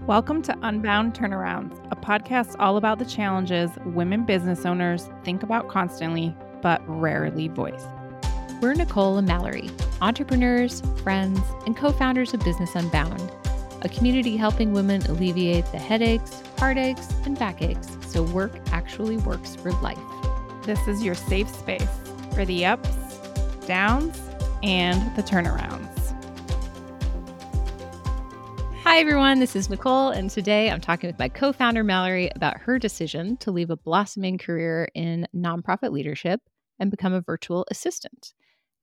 Welcome to Unbound Turnarounds, a podcast all about the challenges women business owners think about constantly but rarely voice. We're Nicole and Mallory, entrepreneurs, friends, and co founders of Business Unbound, a community helping women alleviate the headaches, heartaches, and backaches so work actually works for life. This is your safe space for the ups, downs, and the turnarounds. Hi, everyone. This is Nicole, and today I'm talking with my co founder, Mallory, about her decision to leave a blossoming career in nonprofit leadership and become a virtual assistant,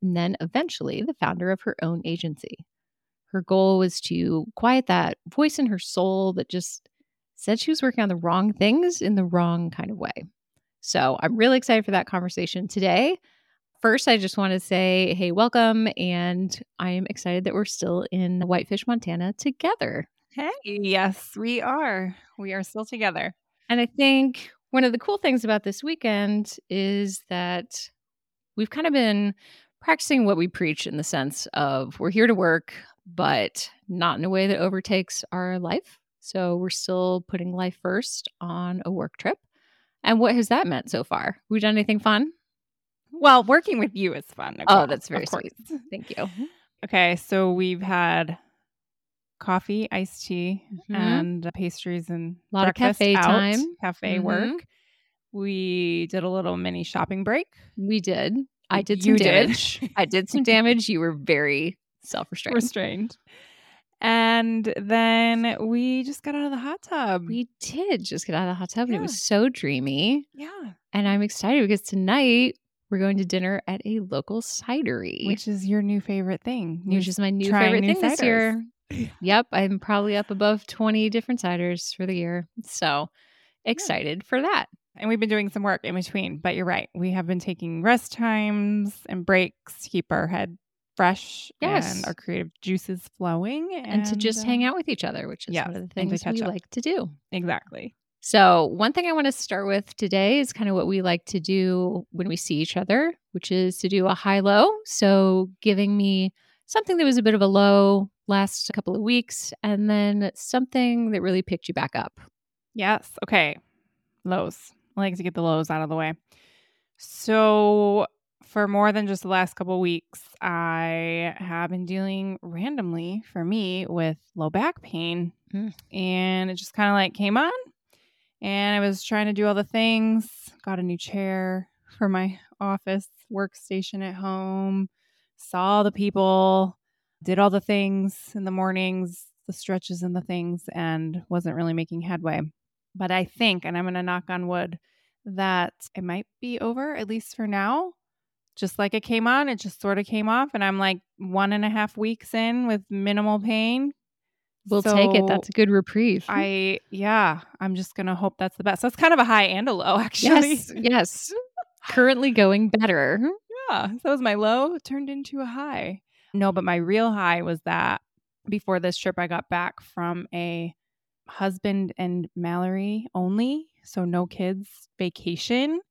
and then eventually the founder of her own agency. Her goal was to quiet that voice in her soul that just said she was working on the wrong things in the wrong kind of way. So I'm really excited for that conversation today. First, I just want to say, hey, welcome. And I'm excited that we're still in Whitefish, Montana together. Hey, yes, we are. We are still together. And I think one of the cool things about this weekend is that we've kind of been practicing what we preach in the sense of we're here to work, but not in a way that overtakes our life. So we're still putting life first on a work trip. And what has that meant so far? We done anything fun? Well, working with you is fun. Nicole, oh, that's very sweet. Thank you. Okay, so we've had coffee, iced tea, mm-hmm. and pastries and a lot of cafe out, time, cafe mm-hmm. work. We did a little mini shopping break. We did. I did some you damage. Did. I did some damage. You were very self-restrained. Restrained. And then we just got out of the hot tub. We did just get out of the hot tub, yeah. and it was so dreamy. Yeah. And I'm excited because tonight we're going to dinner at a local cidery, which is your new favorite thing. Which is my new favorite new thing ciders. this year. yep, I'm probably up above 20 different ciders for the year. So excited yeah. for that. And we've been doing some work in between, but you're right. We have been taking rest times and breaks to keep our head fresh yes. and our creative juices flowing and, and to just uh, hang out with each other, which is one of the things we up. like to do. Exactly. So, one thing I want to start with today is kind of what we like to do when we see each other, which is to do a high low. So, giving me something that was a bit of a low last couple of weeks and then something that really picked you back up. Yes. Okay. Lows. I like to get the lows out of the way. So, for more than just the last couple of weeks, I have been dealing randomly for me with low back pain. Mm. And it just kind of like came on and I was trying to do all the things, got a new chair for my office workstation at home, saw the people, did all the things in the mornings, the stretches and the things, and wasn't really making headway. But I think, and I'm going to knock on wood, that it might be over, at least for now. Just like it came on, it just sort of came off. And I'm like one and a half weeks in with minimal pain, We'll so take it. That's a good reprieve. I yeah, I'm just gonna hope that's the best. So it's kind of a high and a low, actually. Yes, yes. Currently going better. Yeah. So that was my low turned into a high. No, but my real high was that before this trip I got back from a husband and Mallory only, so no kids vacation,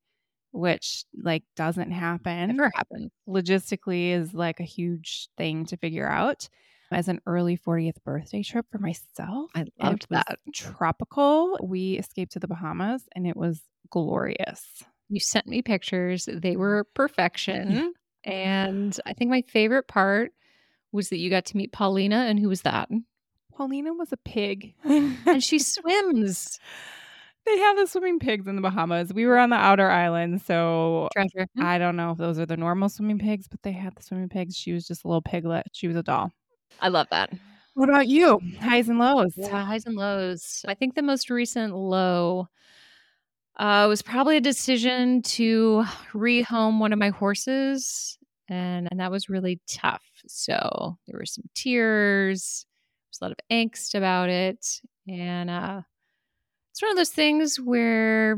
which like doesn't happen. Never happen. Logistically is like a huge thing to figure out as an early 40th birthday trip for myself. I loved that. Tropical. We escaped to the Bahamas and it was glorious. You sent me pictures. They were perfection. Mm-hmm. and I think my favorite part was that you got to meet Paulina. And who was that? Paulina was a pig. and she swims. They have the swimming pigs in the Bahamas. We were on the outer island, so Treasure. I don't know if those are the normal swimming pigs, but they had the swimming pigs. She was just a little piglet. She was a doll. I love that. What about you? Highs and lows. Yeah, highs and lows. I think the most recent low uh, was probably a decision to rehome one of my horses, and and that was really tough. So there were some tears, there's a lot of angst about it, and uh, it's one of those things where,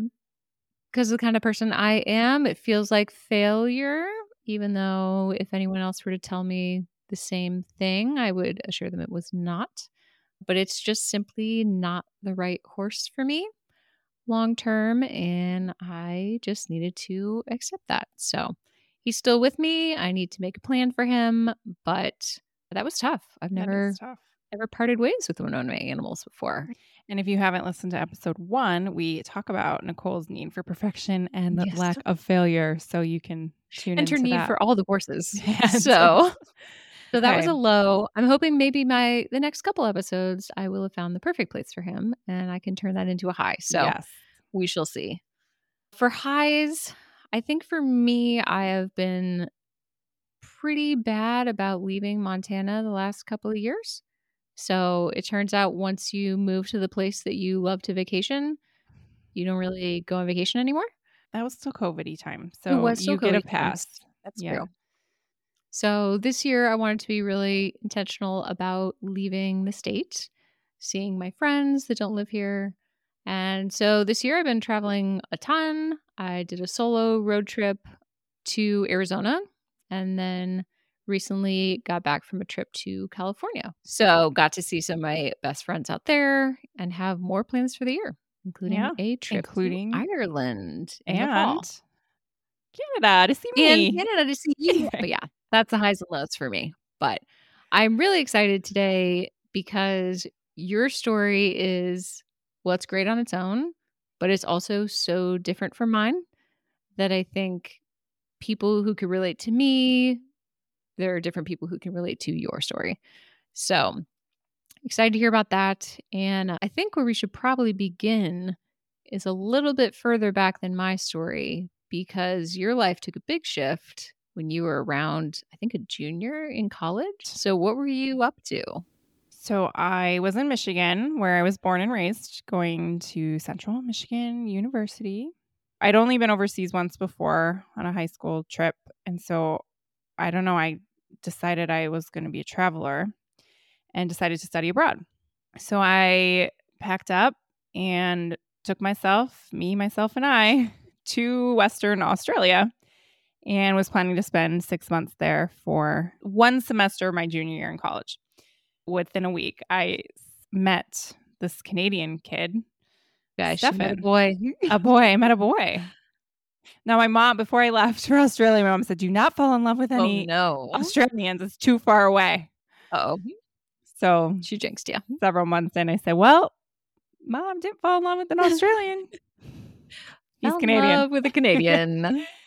because of the kind of person I am, it feels like failure. Even though if anyone else were to tell me the same thing, I would assure them it was not. But it's just simply not the right horse for me long term. And I just needed to accept that. So he's still with me. I need to make a plan for him, but That was tough. I've never tough. ever parted ways with one of my animals before. And if you haven't listened to episode one, we talk about Nicole's need for perfection and the Yes. lack of failure. So you can tune And her need that. for all the horses. Yeah, so so that was a low. I'm hoping maybe my the next couple episodes I will have found the perfect place for him and I can turn that into a high. So yes. we shall see. For highs, I think for me, I have been pretty bad about leaving Montana the last couple of years. So it turns out once you move to the place that you love to vacation, you don't really go on vacation anymore. That was still COVID time. So you get a pass. That's Yeah. true. So this year, I wanted to be really intentional about leaving the state, seeing my friends that don't live here. And so this year, I've been traveling a ton. I did a solo road trip to Arizona and then recently got back from a trip to California. So got to see some of my best friends out there and have more plans for the year, including Yeah, a trip including- to Ireland in the fall And Canada to see me. and Canada to see you. but yeah, that's the highs and lows for me. But I'm really excited today because your story is it's great on its own, but it's also so different from mine that I think people who can relate to me, there are different people who can relate to your story. So excited to hear about that. And I think where we should probably begin is a little bit further back than my story because your life took a big shift when you were around, I think, a junior in college. So, what were you up to? So I was in Michigan, where I was born and raised, going to Central Michigan University. I'd only been overseas once before on a high school trip. And so I don't know, I decided I was going to be a traveler and decided to study abroad. So I packed up and took myself, me, myself, and I to Western Australia and was planning to spend six months there for one semester of my junior year in college. Within a week, I met this Canadian kid, met a boy. a boy. I met a boy. Now, my mom, before I left for Australia, my mom said, Do not fall in love with Oh any no! Australians. It's too far away. Oh, So, she jinxed you. several months in, I said, Well, mom didn't fall in love with an Australian. He's Canadian. love with a Canadian.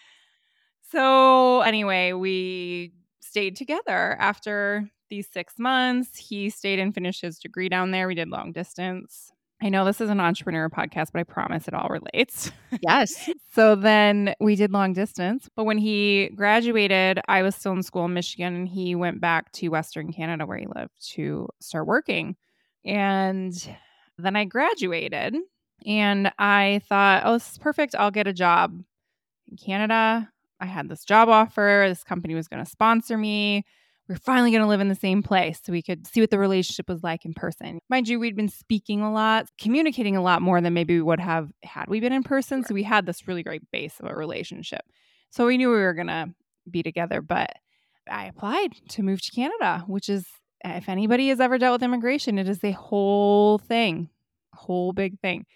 So anyway, we stayed together after these six months. He stayed and finished his degree down there. We did long distance. I know this is an entrepreneur podcast, but I promise it all relates. yes. so then we did long distance. But when he graduated, I was still in school in Michigan and he went back to Western Canada where he lived to start working. And then I graduated and I thought, oh, this is perfect. I'll get a job in Canada. I had this job offer. This company was going to sponsor me. We are finally going to live in the same place so we could see what the relationship was like in person. Mind you, we'd been speaking a lot, communicating a lot more than maybe we would have had we been in person. So we had this really great base of a relationship. So we knew we were going to be together. But I applied to move to Canada, which is, if anybody has ever dealt with immigration, it is a whole thing, whole big thing.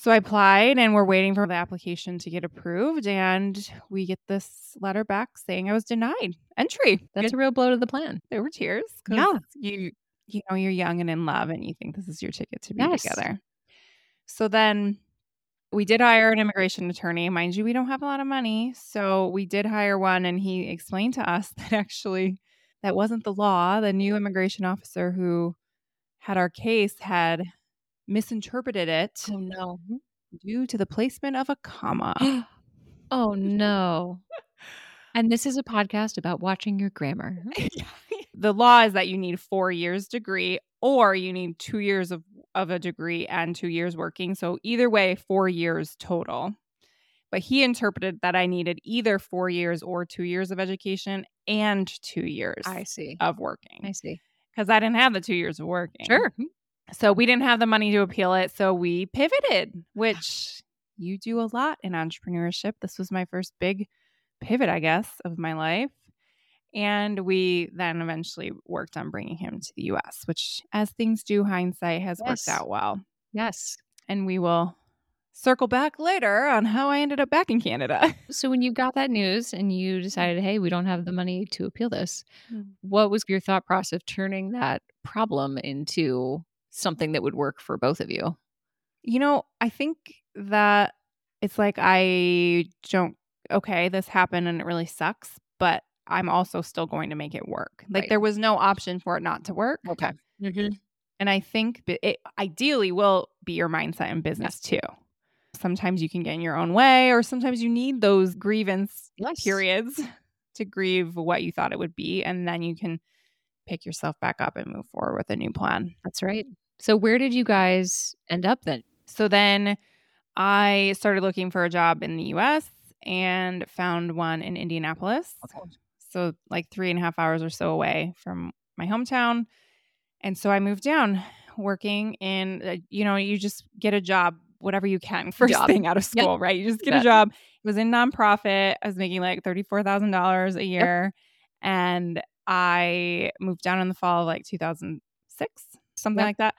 So I applied and we're waiting for the application to get approved. And we get this letter back saying I was denied entry. That's a real blow to the plan. there were tears. Yeah. You, you know, you're young and in love and you think this is your ticket to be Yes. together. So then we did hire an immigration attorney. Mind you, we don't have a lot of money. So we did hire one and he explained to us that actually that wasn't the law. The new immigration officer who had our case had misinterpreted it Oh no. Hmm? due to the placement of a comma. oh no. And this is a podcast about watching your grammar. the law is that you need four years degree or you need two years of, of a degree and two years working. So either way, four years total. But he interpreted that I needed either four years or two years of education and two years I see. of working I see. because I didn't have the two years of working. Sure. Hmm? So we didn't have the money to appeal it. So we pivoted, which you do a lot in entrepreneurship. This was my first big pivot, I guess, of my life. And we then eventually worked on bringing him to the US, which, as things do, hindsight has Yes. worked out well. Yes. And we will circle back later on how I ended up back in Canada. So when you got that news and you decided, hey, we don't have the money to appeal this, hmm. what was your thought process of turning that problem into something that would work for both of you? You know, I think that it's like I don't, okay, this happened and it really sucks, but I'm also still going to make it work. Like Right. there was no option for it not to work. Okay. Mm-hmm. And I think it ideally will be your mindset in business too. Sometimes you can get in your own way, or sometimes you need those grievance Yes. periods to grieve what you thought it would be. And then you can pick yourself back up and move forward with a new plan. That's right. So where did you guys end up then? So then I started looking for a job in the US and found one in Indianapolis. So, like three and a half hours or so away from my hometown. And so I moved down working in, uh, you know, you just get a job, whatever you can, first Job. thing out of Yep. school, right? You just get Bet. a job. It was in nonprofit. I was making like $34,000 a year. And I moved down in the fall of like 2006, something Yep. like that.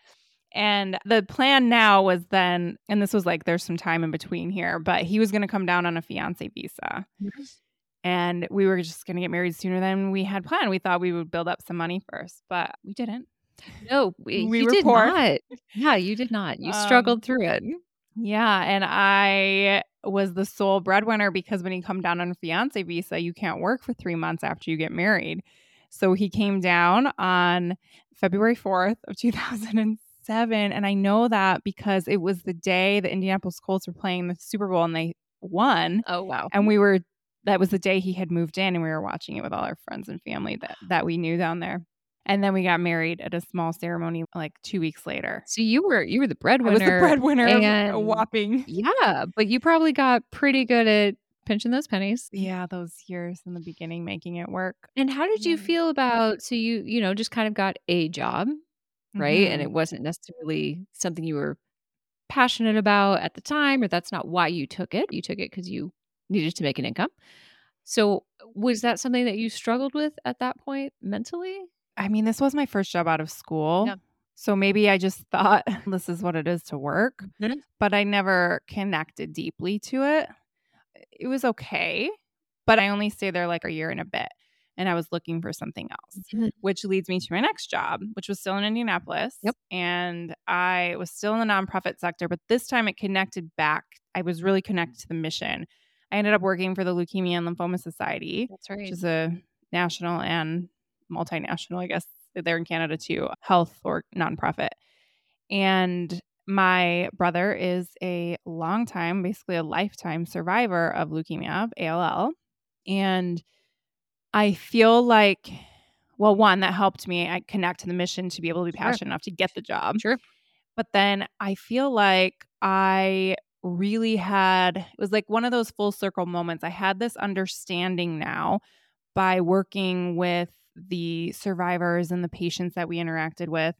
And the plan now was then, and this was like there's some time in between here, but he was going to come down on a fiance visa and we were just going to get married sooner than we had planned. We thought we would build up some money first, but we didn't. No, we, We did poor. not. Yeah, you did not. You Um, struggled through it. Yeah, and I was the sole breadwinner because when you come down on a fiance visa, you can't work for 3 months after you get married. So he came down on February 4th of 2007 and I know that because it was the day the Indianapolis Colts were playing the Super Bowl and they won Oh wow. and we were that was the day he had moved in and we were watching it with all our friends and family that that we knew down there. And then we got married at a small ceremony like 2 weeks later. So you were you were the I breadwinner. was the breadwinner of a and- whopping Yeah, but you probably got pretty good at pinching those pennies. yeah, those years in the beginning making it work. And how did you feel about so you you know just kind of got a job, right? And Mhm. it wasn't necessarily something you were passionate about at the time or that's not why you took it. You took it cuz you needed to make an income. So was that something that you struggled with at that point mentally? I mean, this was my first job out of school. Yeah. So maybe I just thought this is what it is to work, Mhm. but I never connected deeply to it. It was okay, but I only stayed there like a year and a bit and I was looking for something else. Mhm. which leads me to my next job, which was still in Indianapolis. Yep. And I was still in the nonprofit sector, but this time it connected back. I was really connected to the mission. I ended up working for the Leukemia and Lymphoma Society, That's right. which is a national and multinational, I guess they're in Canada too, health or nonprofit. And my brother is a long time, basically a lifetime survivor of leukemia, of ALL. And I feel like, well, one, that helped me I connect to the mission to be able to be Sure. passionate enough to get the job. Sure. But then I feel like I really had, it was like one of those full circle moments. I had this understanding now by working with the survivors and the patients that we interacted with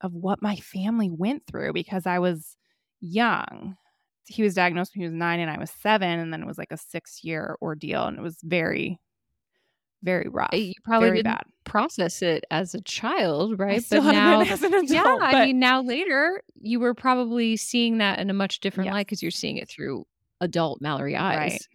of what my family went through because I was young. He was diagnosed when he was nine and I was seven. And then it was like a six year ordeal. And it was very, very rough. Eh, you probably very didn't bad. process it as a child, right? But now adult. Yeah, I mean, now later you were probably seeing that in a much different light because you're seeing it through adult Mallory eyes. Right.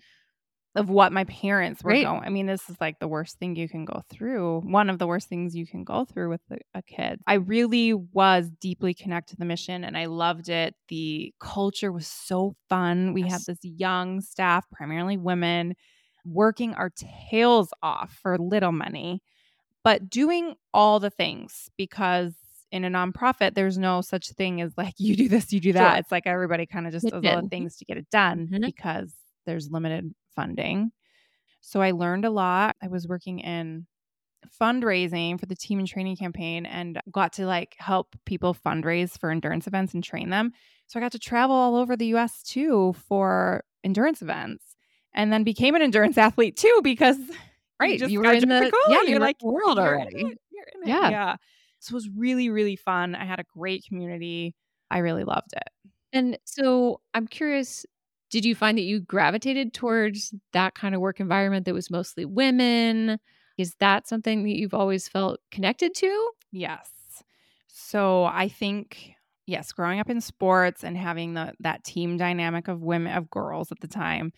Of what my parents were Right. going. I mean, this is like the worst thing you can go through. One of the worst things you can go through with a, a kid. I really was deeply connected to the mission and I loved it. The culture was so fun. We had this young staff, primarily women, working our tails off for little money, but doing all the things because in a nonprofit, there's no such thing as like you do this, you do that. Sure. It's like everybody kind of just does all the things to get it done Mhm. because there's limited funding. So I learned a lot. I was working in fundraising for the Team In Training campaign and got to like help people fundraise for endurance events and train them. So I got to travel all over the US too for endurance events and then became an endurance athlete too because Right. just You were in the- yeah, you're you were in like world you're already. you're. Yeah. Yeah. So it was really, really fun. I had a great community. I really loved it. And so I'm curious, did you find that you gravitated towards that kind of work environment that was mostly women? Is that something that you've always felt connected to? Yes. So I think, yes, growing up in sports and having the that team dynamic of women of girls at the time,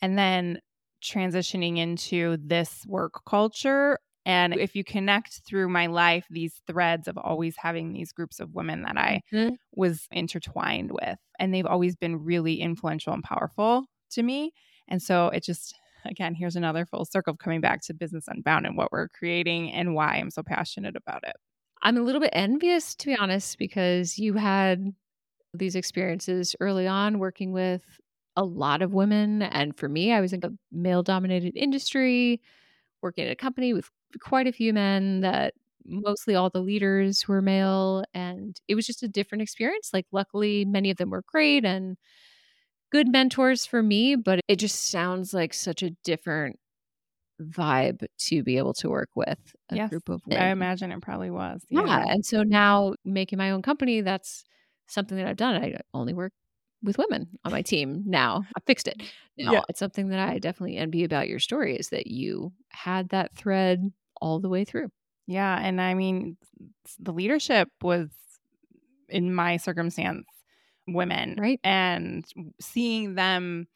and then transitioning into this work culture. And if you connect through my life, these threads of always having these groups of women that I Mhm. was intertwined with, and they've always been really influential and powerful to me. And so it just, again, here's another full circle of coming back to Business Unbound and what we're creating and why I'm so passionate about it. I'm a little bit envious, to be honest, because you had these experiences early on working with a lot of women. And for me, I was in a male dominated industry, working at a company with quite a few men that mostly all the leaders were male. And it was just a different experience. Like, luckily, many of them were great and good mentors for me, but it just sounds like such a different vibe to be able to work with a Yes, group of I imagine it probably was. Yeah. And so now making my own company, that's something that I've done. I only work with women on my team now. I fixed it. Now Yeah. it's something that I definitely envy about your story is that you had that thread all the way through. Yeah. And I mean, the leadership was, in my circumstance, women. Right. And seeing them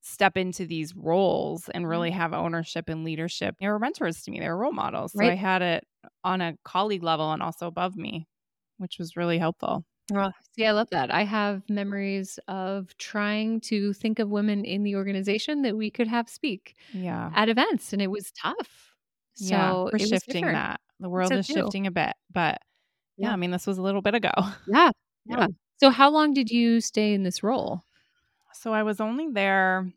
step into these roles and Mm-hmm. really have ownership and leadership, they were mentors to me. They were role models. So I had it on a colleague level and also above me, which was really helpful. Oh, see, I love that. I have memories of trying to think of women in the organization that we could have speak Yeah. at events, and it was tough. So yeah. We're it was shifting different. that. The world so is too. shifting a bit. But yeah, Yeah. I mean, this was a little bit ago. Yeah. Yeah. Yeah. So how long did you stay in this role? So I was only there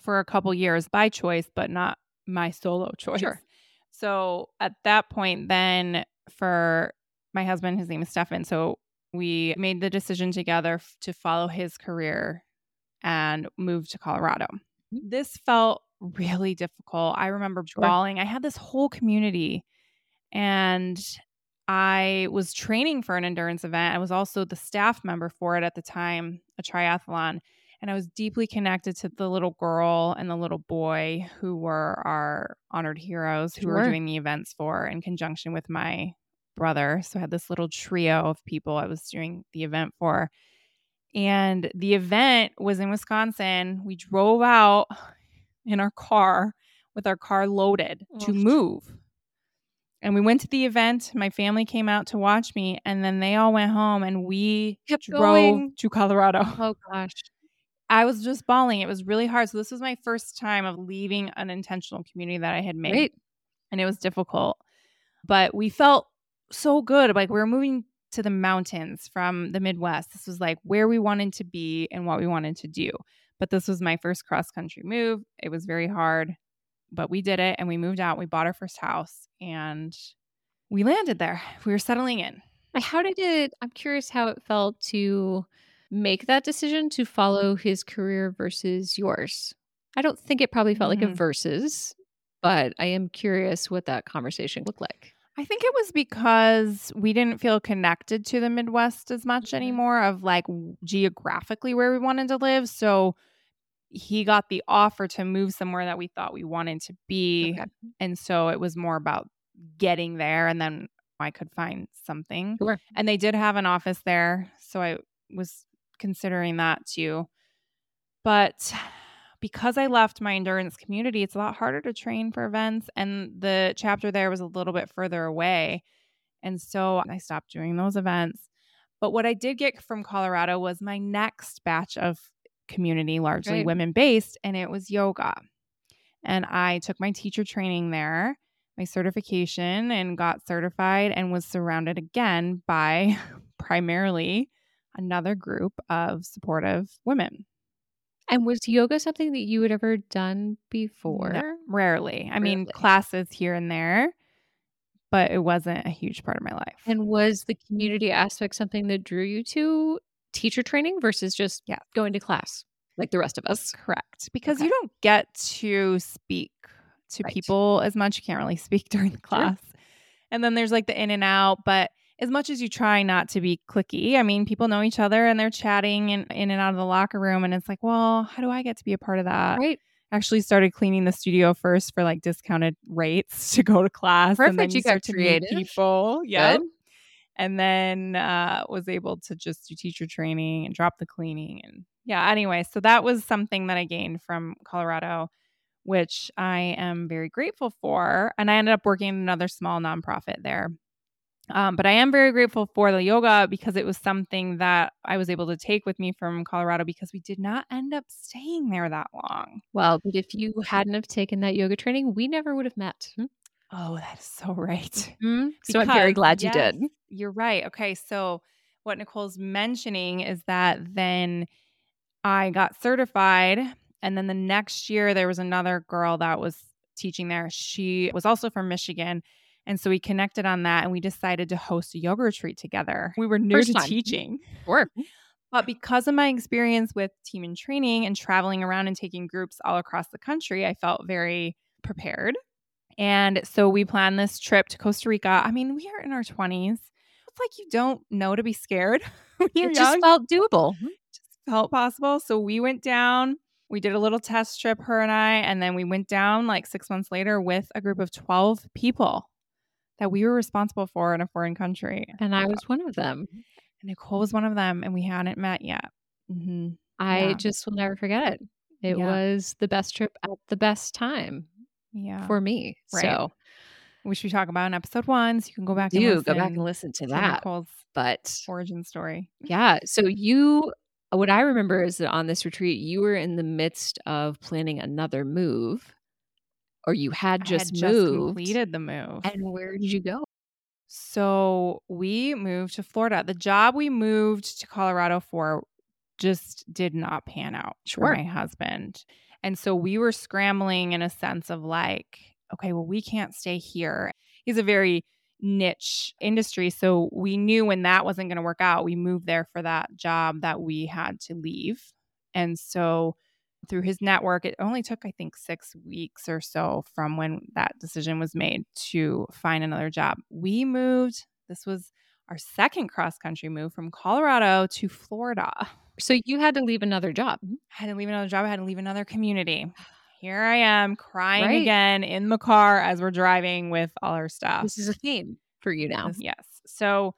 for a couple years by choice, but not my solo choice. Sure. So at that point, then for my husband, his name is Stefan. So we made the decision together f- to follow his career and move to Colorado. This felt really difficult. I remember Sure. bawling. I had this whole community and I was training for an endurance event. I was also the staff member for it at the time, a triathlon. And I was deeply connected to the little girl and the little boy who were our honored heroes who were doing the events for in conjunction with my brother. So I had this little trio of people I was doing the event for. And the event was in Wisconsin. We drove out in our car with our car loaded to move. And we went to the event. My family came out to watch me, and then they all went home, and we Kept drove going. to Colorado. Oh gosh. I was just bawling. It was really hard. So this was my first time of leaving an intentional community that I had made, Great. and it was difficult. But we felt so good. Like we were moving to the mountains from the Midwest. This was like where we wanted to be and what we wanted to do. But this was my first cross country move. It was very hard, but we did it and we moved out. We bought our first house and we landed there. We were settling in. How did it I'm curious how it felt to make that decision to follow his career versus yours. I don't think it probably felt like a Mhm. versus, but I am curious what that conversation looked like. I think it was because we didn't feel connected to the Midwest as much Mhm. anymore, of like geographically where we wanted to live. So he got the offer to move somewhere that we thought we wanted to be. Okay. And so it was more about getting there and then I could find something. Sure. And they did have an office there. So I was considering that too. But because I left my endurance community, it's a lot harder to train for events. And the chapter there was a little bit further away. And so I stopped doing those events. But what I did get from Colorado was my next batch of community, largely women based, and it was yoga. And I took my teacher training there, my certification, and got certified and was surrounded again by primarily another group of supportive women. And was yoga something that you had ever done before? No, rarely. I mean, Rarely. classes here and there, but it wasn't a huge part of my life. And was the community aspect something that drew you to teacher training versus just Yeah. going to class like the rest of us? correct. Because Okay. you don't get to speak to Right. people as much. You can't really speak during the class. And then there's like the in and out, but as much as you try not to be clicky, I mean, people know each other and they're chatting and in and out of the locker room. And it's like, well, how do I get to be a part of that? Right. Actually started cleaning the studio first for like discounted rates to go to class. And then Perfect. you, You got start to meet people. Yeah. And then uh, was able to just do teacher training and drop the cleaning. And yeah, anyway, so that was something that I gained from Colorado, which I am very grateful for. And I ended up working in another small nonprofit there. Um, but I am very grateful for the yoga because it was something that I was able to take with me from Colorado because we did not end up staying there that long. Well, but if you hadn't have taken that yoga training, we never would have met. Oh, that is so right. Mm-hmm. So I'm very glad you yes, did. You're right. Okay. So, what Nicole's mentioning is that then I got certified. And then the next year, there was another girl that was teaching there. She was also from Michigan. And so we connected on that and we decided to host a yoga retreat together. We were new First to time. teaching. Sure. Mm-hmm. But because of my experience with Team In Training and traveling around and taking groups all across the country, I felt very prepared. And so we planned this trip to Costa Rica. I mean, we are in our 20s. It's like you don't know to be scared It young. just felt doable. Mm-hmm. just felt possible. So we went down. We did a little test trip, her and I, and then we went down like six months later with a group of 12 people that we were responsible for in a foreign country. And I was one of them. And Nicole was one of them, and we hadn't met yet. hmm I Yeah. just will never forget it. It Yeah. was the best trip at the best time Yeah. for me. Right. So which we talk about in episode one. So you can go back and do listen go back and listen to to that. Nicole's But origin story. yeah, so you, what I remember is that on this retreat, you were in the midst of planning another move, or you had just had just moved. completed the move. And where did you go? So we moved to Florida. The job we moved to Colorado for just did not pan out Sure. for my husband. And so we were scrambling in a sense of like, okay, well, we can't stay here. He's a very niche industry. So we knew when that wasn't going to work out, we moved there for that job that we had to leave. And so through his network, it only took, I think, six weeks or so from when that decision was made to find another job. We moved, this was our second cross country move from Colorado to Florida. So you had to leave another job. Mm-hmm. I had to leave another job. I had to leave another community. Here I am crying Right. again in the car as we're driving with all our stuff. This is a theme for you now. Yes. So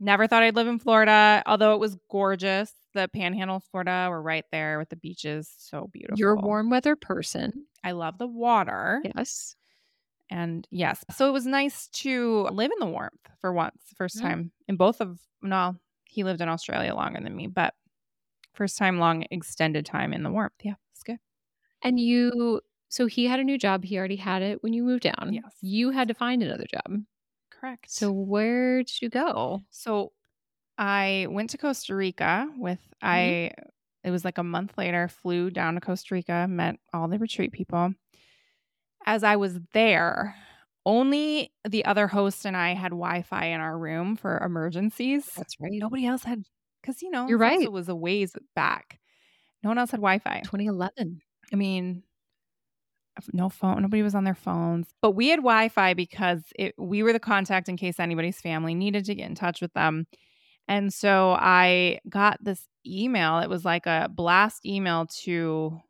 never thought I'd live in Florida, although it was gorgeous. The panhandle of Florida, we're right there with the beaches. So beautiful. You're a warm weather person. I love the water. Yes. And yes, so it was nice to live in the warmth for once, first Yeah. time in both of, no, he lived in Australia longer than me, but first time long extended time in the warmth. Yeah, it's good. And you, so he had a new job. He already had it when you moved down. Yes. You had to find another job. Correct. So where did you go? So I went to Costa Rica with mm-hmm. I it was like a month later, flew down to Costa Rica, met all the retreat people. As I was there, only the other host and I had Wi-Fi in our room for emergencies. That's right. Nobody else had because you know You're right. was a ways back. No one else had Wi-Fi. 2011. I mean, no phone. Nobody was on their phones, but we had Wi-Fi because it, we were the contact in case anybody's family needed to get in touch with them. And so I got this email. It was like a blast email to,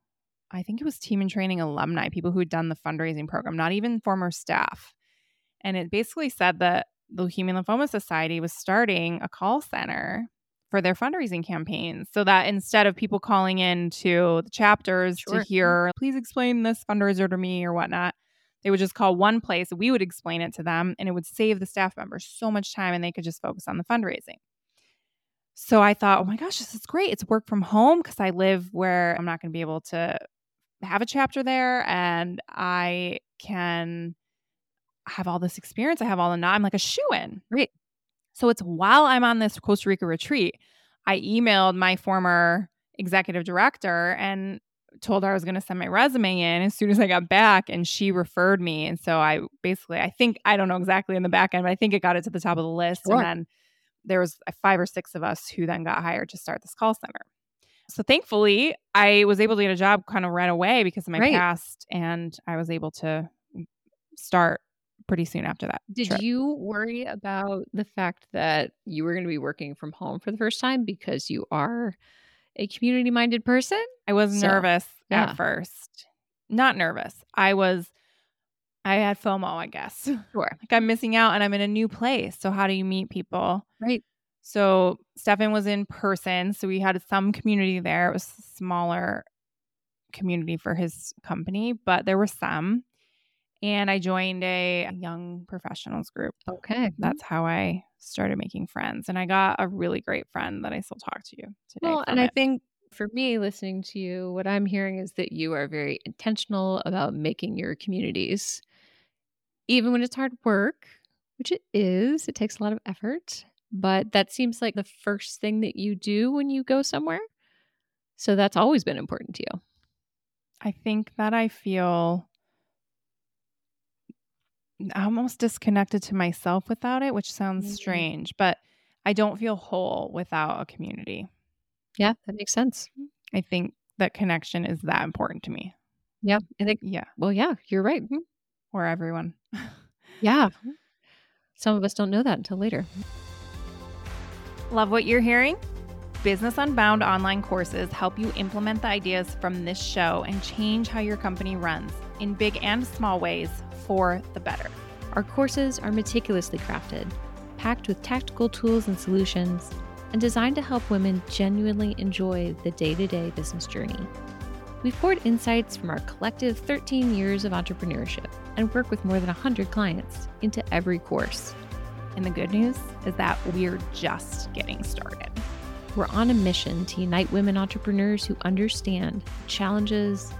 I think it was Team In Training alumni, people who had done the fundraising program, not even former staff. And it basically said that the Leukemia Lymphoma Society was starting a call center for their fundraising campaigns so that instead of people calling in to the chapters Sure. to hear, please explain this fundraiser to me or whatnot, they would just call one place. We would explain it to them and it would save the staff members so much time and they could just focus on the fundraising. So I thought, oh my gosh, this is great. It's work from home because I live where I'm not going to be able to have a chapter there and I can have all this experience. I have all the knowledge. I'm like a shoe in. Right. So it's while I'm on this Costa Rica retreat, I emailed my former executive director and told her I was going to send my resume in as soon as I got back. And she referred me. And so I basically, I think, I don't know exactly in the back end, but I think it got it to the top of the list. Sure. And then there was five or six of us who then got hired to start this call center. So thankfully, I was able to get a job kind of right away because of my Right. past, and I was able to start pretty soon after that. Did trip. you worry about the fact that you were going to be working from home for the first time because you are a community minded person? I was So, nervous yeah. at first. Not nervous. I was I had FOMO, I guess. Sure. Like I'm missing out and I'm in a new place. So how do you meet people? Right. So Stefan was in person. So we had some community there. It was a smaller community for his company, but there were some. And I joined a young professionals group. Okay. That's how I started making friends. And I got a really great friend that I still talk to today. Well, and from I think for me, listening to you, what I'm hearing is that you are very intentional about making your communities, even when it's hard work, which it is, it takes a lot of effort. But that seems like the first thing that you do when you go somewhere. So that's always been important to you. I think that I feel almost disconnected to myself without it, which sounds Mhm. strange, but I don't feel whole without a community. Yeah, that makes sense. I think that connection is that important to me. Yeah. I think, Yeah. well, yeah, you're right. Or everyone. Yeah. Some of us don't know that until later. Love what you're hearing? Business Unbound online courses help you implement the ideas from this show and change how your company runs in big and small ways for the better. Our courses are meticulously crafted, packed with tactical tools and solutions, and designed to help women genuinely enjoy the day to day business journey. We've poured insights from our collective 13 years of entrepreneurship and work with more than 100 clients into every course. And the good news is that we're just getting started. We're on a mission to unite women entrepreneurs who understand the challenges,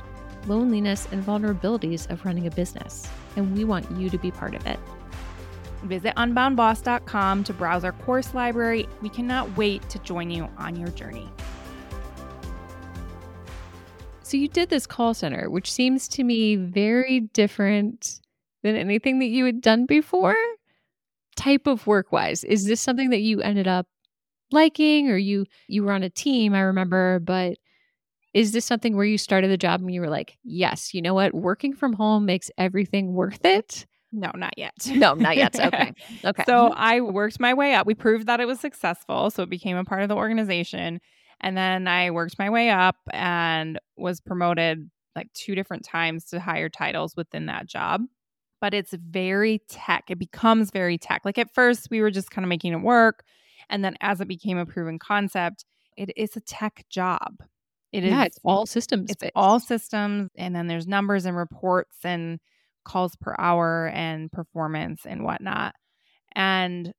loneliness, and vulnerabilities of running a business, and we want you to be part of it. Visit unboundboss.com to browse our course library. We cannot wait to join you on your journey. So you did this call center, which seems to me very different than anything that you had done before. Type of work wise, is this something that you ended up liking, or you you were on a team? I remember, but is this something where you started the job and you were like, yes, you know what, working from home makes everything worth it? No, not yet. No, not yet. Okay, okay. So mm-hmm. I worked my way up. We proved that it was successful. So it became a part of the organization. And then I worked my way up and was promoted like two different times to higher titles within that job. But it's very tech. It becomes very tech. Like at first, we were just kind of making it work. And then as it became a proven concept, it is a tech job. It is yeah, it's all systems. it's based. all systems and then there's numbers and reports and calls per hour and performance and whatnot and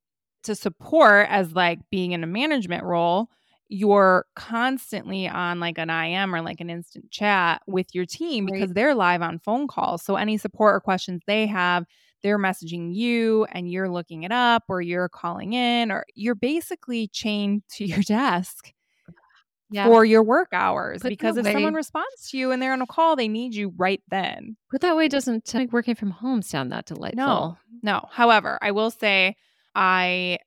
to support as like being in a management role you're constantly on like an IM or like an instant chat with your team because Right. they're live on phone calls so any support or questions they have they're messaging you and you're looking it up or you're calling in or you're basically chained to your desk yeah. for your work hours Put because if someone responds to you and they're on a call, they need you right then. But that way doesn't make working from home sound that delightful. No, no. However, I will say I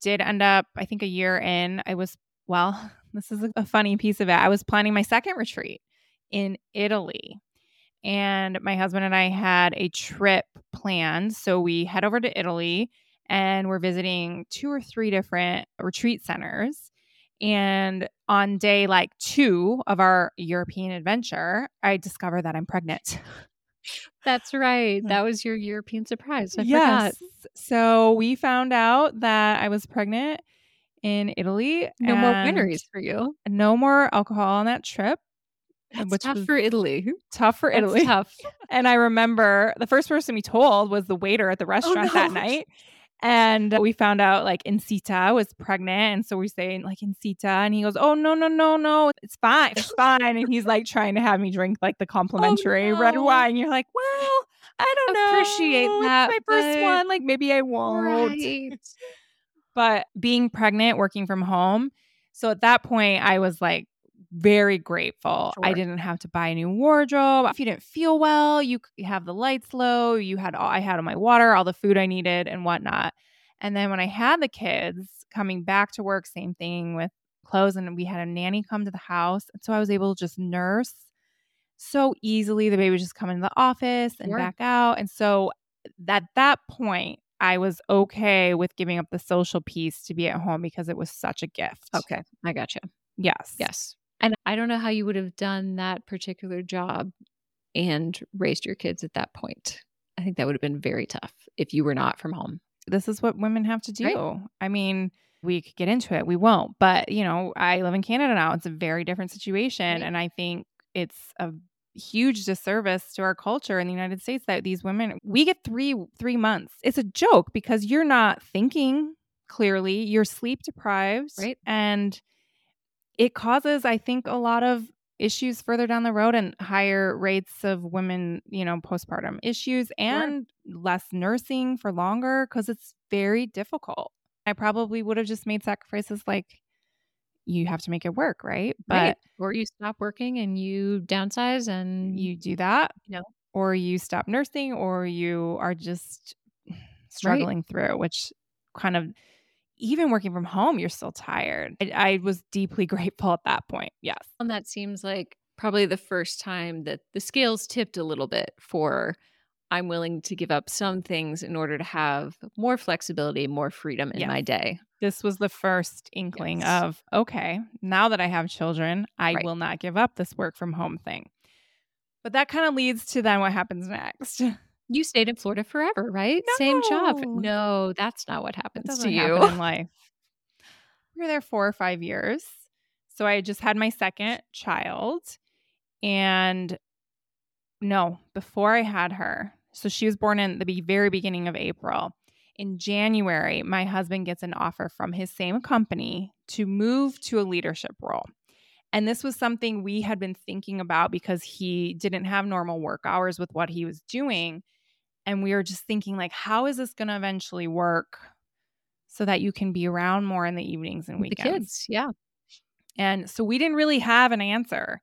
did end up, I think a year in, I was, well, this is a funny piece of it. I was planning my second retreat in Italy. And my husband and I had a trip planned. So we head over to Italy and we're visiting two or three different retreat centers. And on day like two of our European adventure, I discover that I'm pregnant. That's right. That was your European surprise. I forgot. So we found out that I was pregnant in Italy. No more wineries for you. No more alcohol on that trip. That's tough for Italy. tough for That's Italy. tough. And I remember the first person we told was the waiter at the oh, restaurant that Oh, no. night. And we found out like Incita was pregnant. And so we say like Incita. And he goes, Oh, no, no, no, no. It's fine. It's fine. and he's like trying to have me drink like the oh, complimentary red Oh, no. wine. You're like, Well, I don't know. Appreciate It's that, my first one. Like maybe I won't. Right. But being pregnant, working from home. So at that point, I was like very grateful. I didn't have to buy a new wardrobe. If you didn't feel well, you have the lights low. You had all, I had all my water, all the food I needed, and whatnot. And then when I had the kids coming back to work, same thing with clothes, and we had a nanny come to the house, and so I was able to just nurse so easily. The baby would just come into the office and Sure. back out, and so at that point, I was okay with giving up the social piece to be at home because it was such a gift. Okay. I got you. Yes. Yes. And I don't know how you would have done that particular job and raised your kids at that point. I I think that would have been very tough if you were not from home. This is what women have to do. Right. I mean, we could get into it. We won't. But, you know, I live in Canada now. It's a very different situation. Right. And I think it's a huge disservice to our culture in the United States that these women we get 3 3 months. It's a joke because you're not thinking clearly, you're sleep deprived Right. and it causes I think a lot of issues further down the road and higher rates of women, you know, postpartum issues and less nursing for longer cuz it's very difficult. I probably would have just made sacrifices like you have to make it work, right? But right. Or you stop working and you downsize and you do that, You know. or you stop nursing, or you are just struggling through, which kind of even working from home, you're still tired. I, I was deeply grateful at that point. Yes. And that seems like probably the first time that the scales tipped a little bit for I'm willing to give up some things in order to have more flexibility, more freedom in Yes. my day. This was the first inkling Yes. of, okay, now that I have children, I Right. will not give up this work from home thing. But that kind of leads to then what happens next. You stayed in Florida forever, right? Same job. No. No, that's not what happens to happen you. in life. We were there four or five years. So I just had my second child. And no, before I had her, so she was born in the very beginning of April. In January, my husband gets an offer from his same company to move to a leadership role. And this was something we had been thinking about because he didn't have normal work hours with what he was doing. And we were just thinking, like, how is this going to eventually work so that you can be around more in the evenings and With the weekends? kids. Yeah. And so we didn't really have an answer.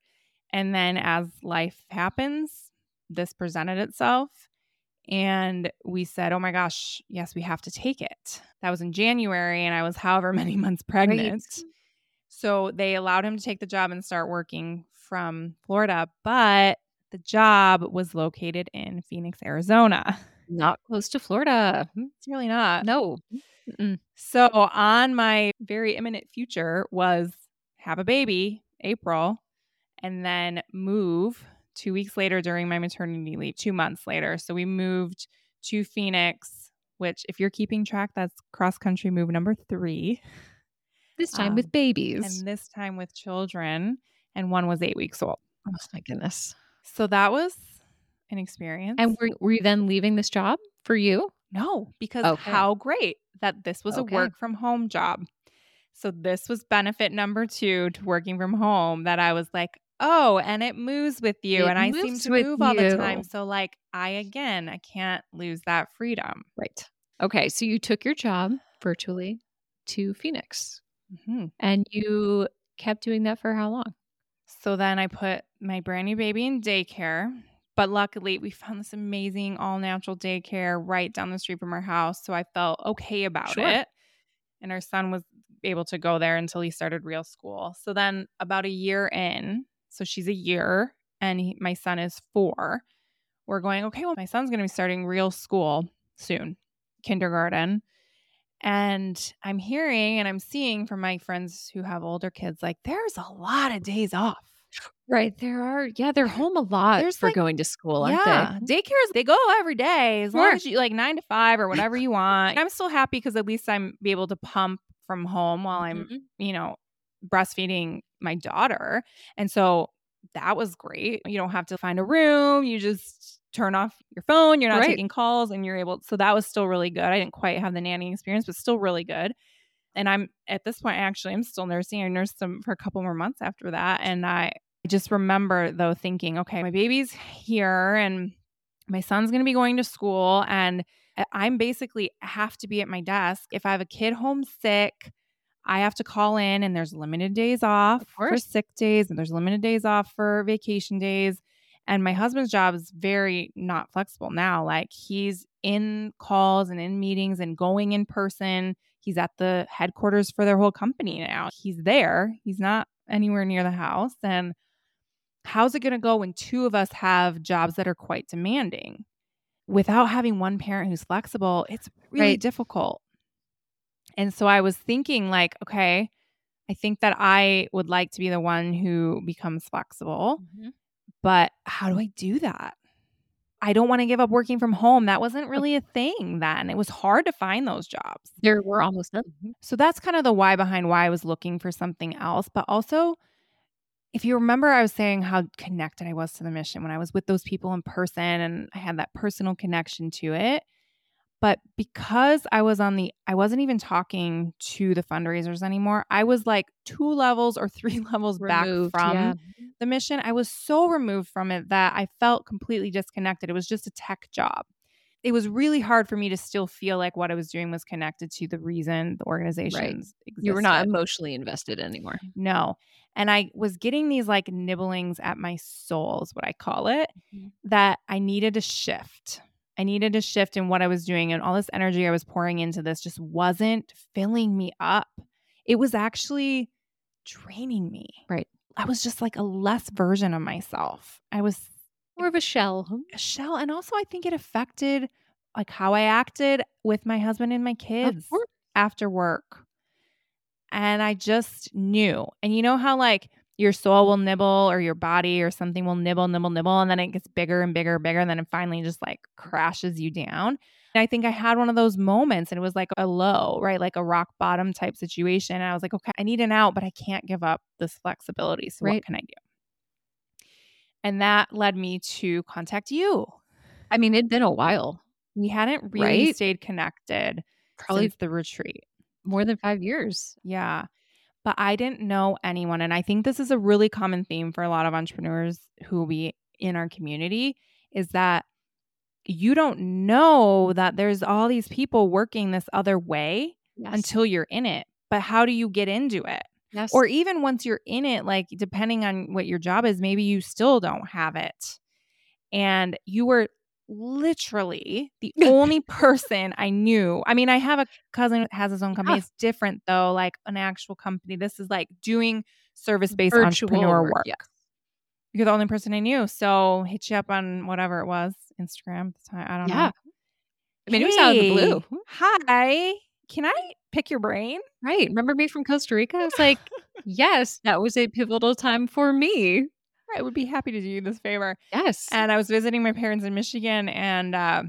And then as life happens, this presented itself. And we said, oh my gosh, yes, we have to take it. That was in January, and I was however many months pregnant. So they allowed him to take the job and start working from Florida, but the job was located in Phoenix, Arizona. Not close to Florida. Mm, it's really not. No. Mm-mm. So on my very imminent future was have a baby, April, and then move two weeks later during my maternity leave, two months later. So we moved to Phoenix, which if you're keeping track, that's cross country move number three. This time Um, with babies. And this time with children, and one was eight weeks old. oh my goodness. So that was an experience. And were, were you then leaving this job for you? No, because Okay. how great that this was Okay. a work from home job. So this was benefit number two to working from home that I was like, oh, and it moves with you. It and I seem to move all the time. So like I again, I can't lose that freedom. Right. Okay. So you took your job virtually to Phoenix Mhm. and you kept doing that for how long? So then I put my brand new baby in daycare. But luckily, we found this amazing all natural daycare right down the street from our house. So I felt okay about Sure. it. And our son was able to go there until he started real school. So then, about a year in, so she's a year and he, my son is four, we're going, okay, well, my son's going to be starting real school soon, kindergarten. And I'm hearing and I'm seeing from my friends who have older kids, like, there's a lot of days off. Right. There are, yeah, they're home a lot There's, for like- going to school, aren't yeah, they? daycares they go every day as long as you like nine to five or whatever you want. I'm still happy because at least I'm be able to pump from home while I'm Mhm. you know breastfeeding my daughter, and so that was great. You don't have to find a room. You just turn off your phone. You're not Right. taking calls, and you're able. So that was still really good. I didn't quite have the nanny experience, but still really good. And I'm at this point actually I'm still nursing. I nursed them for a couple more months after that, and I just remember though thinking, okay, my baby's here and my son's going to be going to school and I- I'm basically have to be at my desk. If I have a kid home sick, I have to call in and there's limited days off for sick days and there's limited days off for vacation days. And my husband's job is very not flexible now. Like he's in calls and in meetings and going in person. He's at the headquarters for their whole company now. He's there. He's not anywhere near the house. And how's it going to go when two of us have jobs that are quite demanding? Without having one parent who's flexible, it's really Right. difficult. And so I was thinking, like, okay, I think that I would like to be the one who becomes flexible, Mhm. but how do I do that? I don't want to give up working from home. That wasn't really a thing then. It was hard to find those jobs. There were almost none. So that's kind of the why behind why I was looking for something else. But also, if you remember, I was saying how connected I was to the mission when I was with those people in person and I had that personal connection to it. But because I was on the, I wasn't even talking to the fundraisers anymore. I was like two levels or three levels Removed, back from yeah. the mission. I was so removed from it that I felt completely disconnected. It was just a tech job. It was really hard for me to still feel like what I was doing was connected to the reason the organizations existed. You were not emotionally invested anymore. No. And I was getting these like nibblings at my soul, is what I call it, Mhm. that I needed a shift. I needed a shift in what I was doing, and all this energy I was pouring into this just wasn't filling me up. It was actually draining me. Right. I was just like a less version of myself. I was More of a shell. Hmm. a shell. And also, I think it affected like how I acted with my husband and my kids after work. And I just knew. And you know how like your soul will nibble or your body or something will nibble, nibble, nibble. And then it gets bigger and bigger and bigger. And then it finally just like crashes you down. And I think I had one of those moments and it was like a low, right? Like a rock bottom type situation. And I was like, okay, I need an out, but I can't give up this flexibility. So Right. what can I do? And that led me to contact you. I mean, it'd been a while, We hadn't really Right? stayed connected probably since the retreat. more than five years. Yeah. But I didn't know anyone. And I think this is a really common theme for a lot of entrepreneurs who we in our community is that you don't know that there's all these people working this other way Yes. until you're in it. But how do you get into it? yes. Or even once you're in it, like depending on what your job is, maybe you still don't have it. And you were literally the only person I knew. I mean, I have a cousin that has his own company. Yeah. It's different though, like an actual company. This is like doing service based entrepreneur work. Yes. You're the only person I knew. So hit you up on whatever it was, Instagram at the time. I don't Yeah. know. I mean, it was out of the blue. Hi. Can I pick your brain? Right. Remember me from Costa Rica? I was like, yes, that was a pivotal time for me. I would be happy to do you this favor. Yes. And I was visiting my parents in Michigan and uh,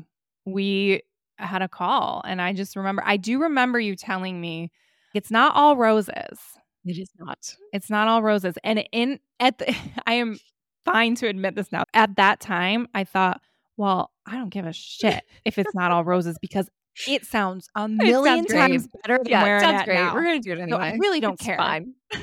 we had a call. And I just remember, I do remember you telling me it's not all roses. it is not. It's not all roses. And in, at the, I am fine to admit this now. At that time, I thought, well, I don't give a shit if it's not all roses because it sounds a million great. times better than Yeah, where it sounds at great. now. We're to do it So anyway. I really don't It's care. Fine.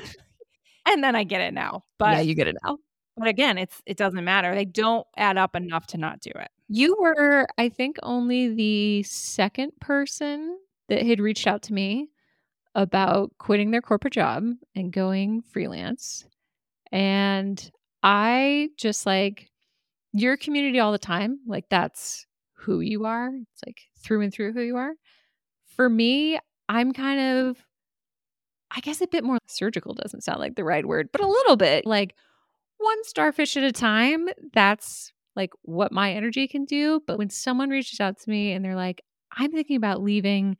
And then I get it now. But yeah, you get it now. But again, it's it doesn't matter. They don't add up enough to not do it. You were, I think, only the second person that had reached out to me about quitting their corporate job and going freelance. And I just like your community all the time. Like, that's who you are. It's like through and through who you are. For me, I'm kind of, I guess, a bit more surgical doesn't sound like the right word, but a little bit like one starfish at a time. That's like what my energy can do. But when someone reaches out to me and they're like, I'm thinking about leaving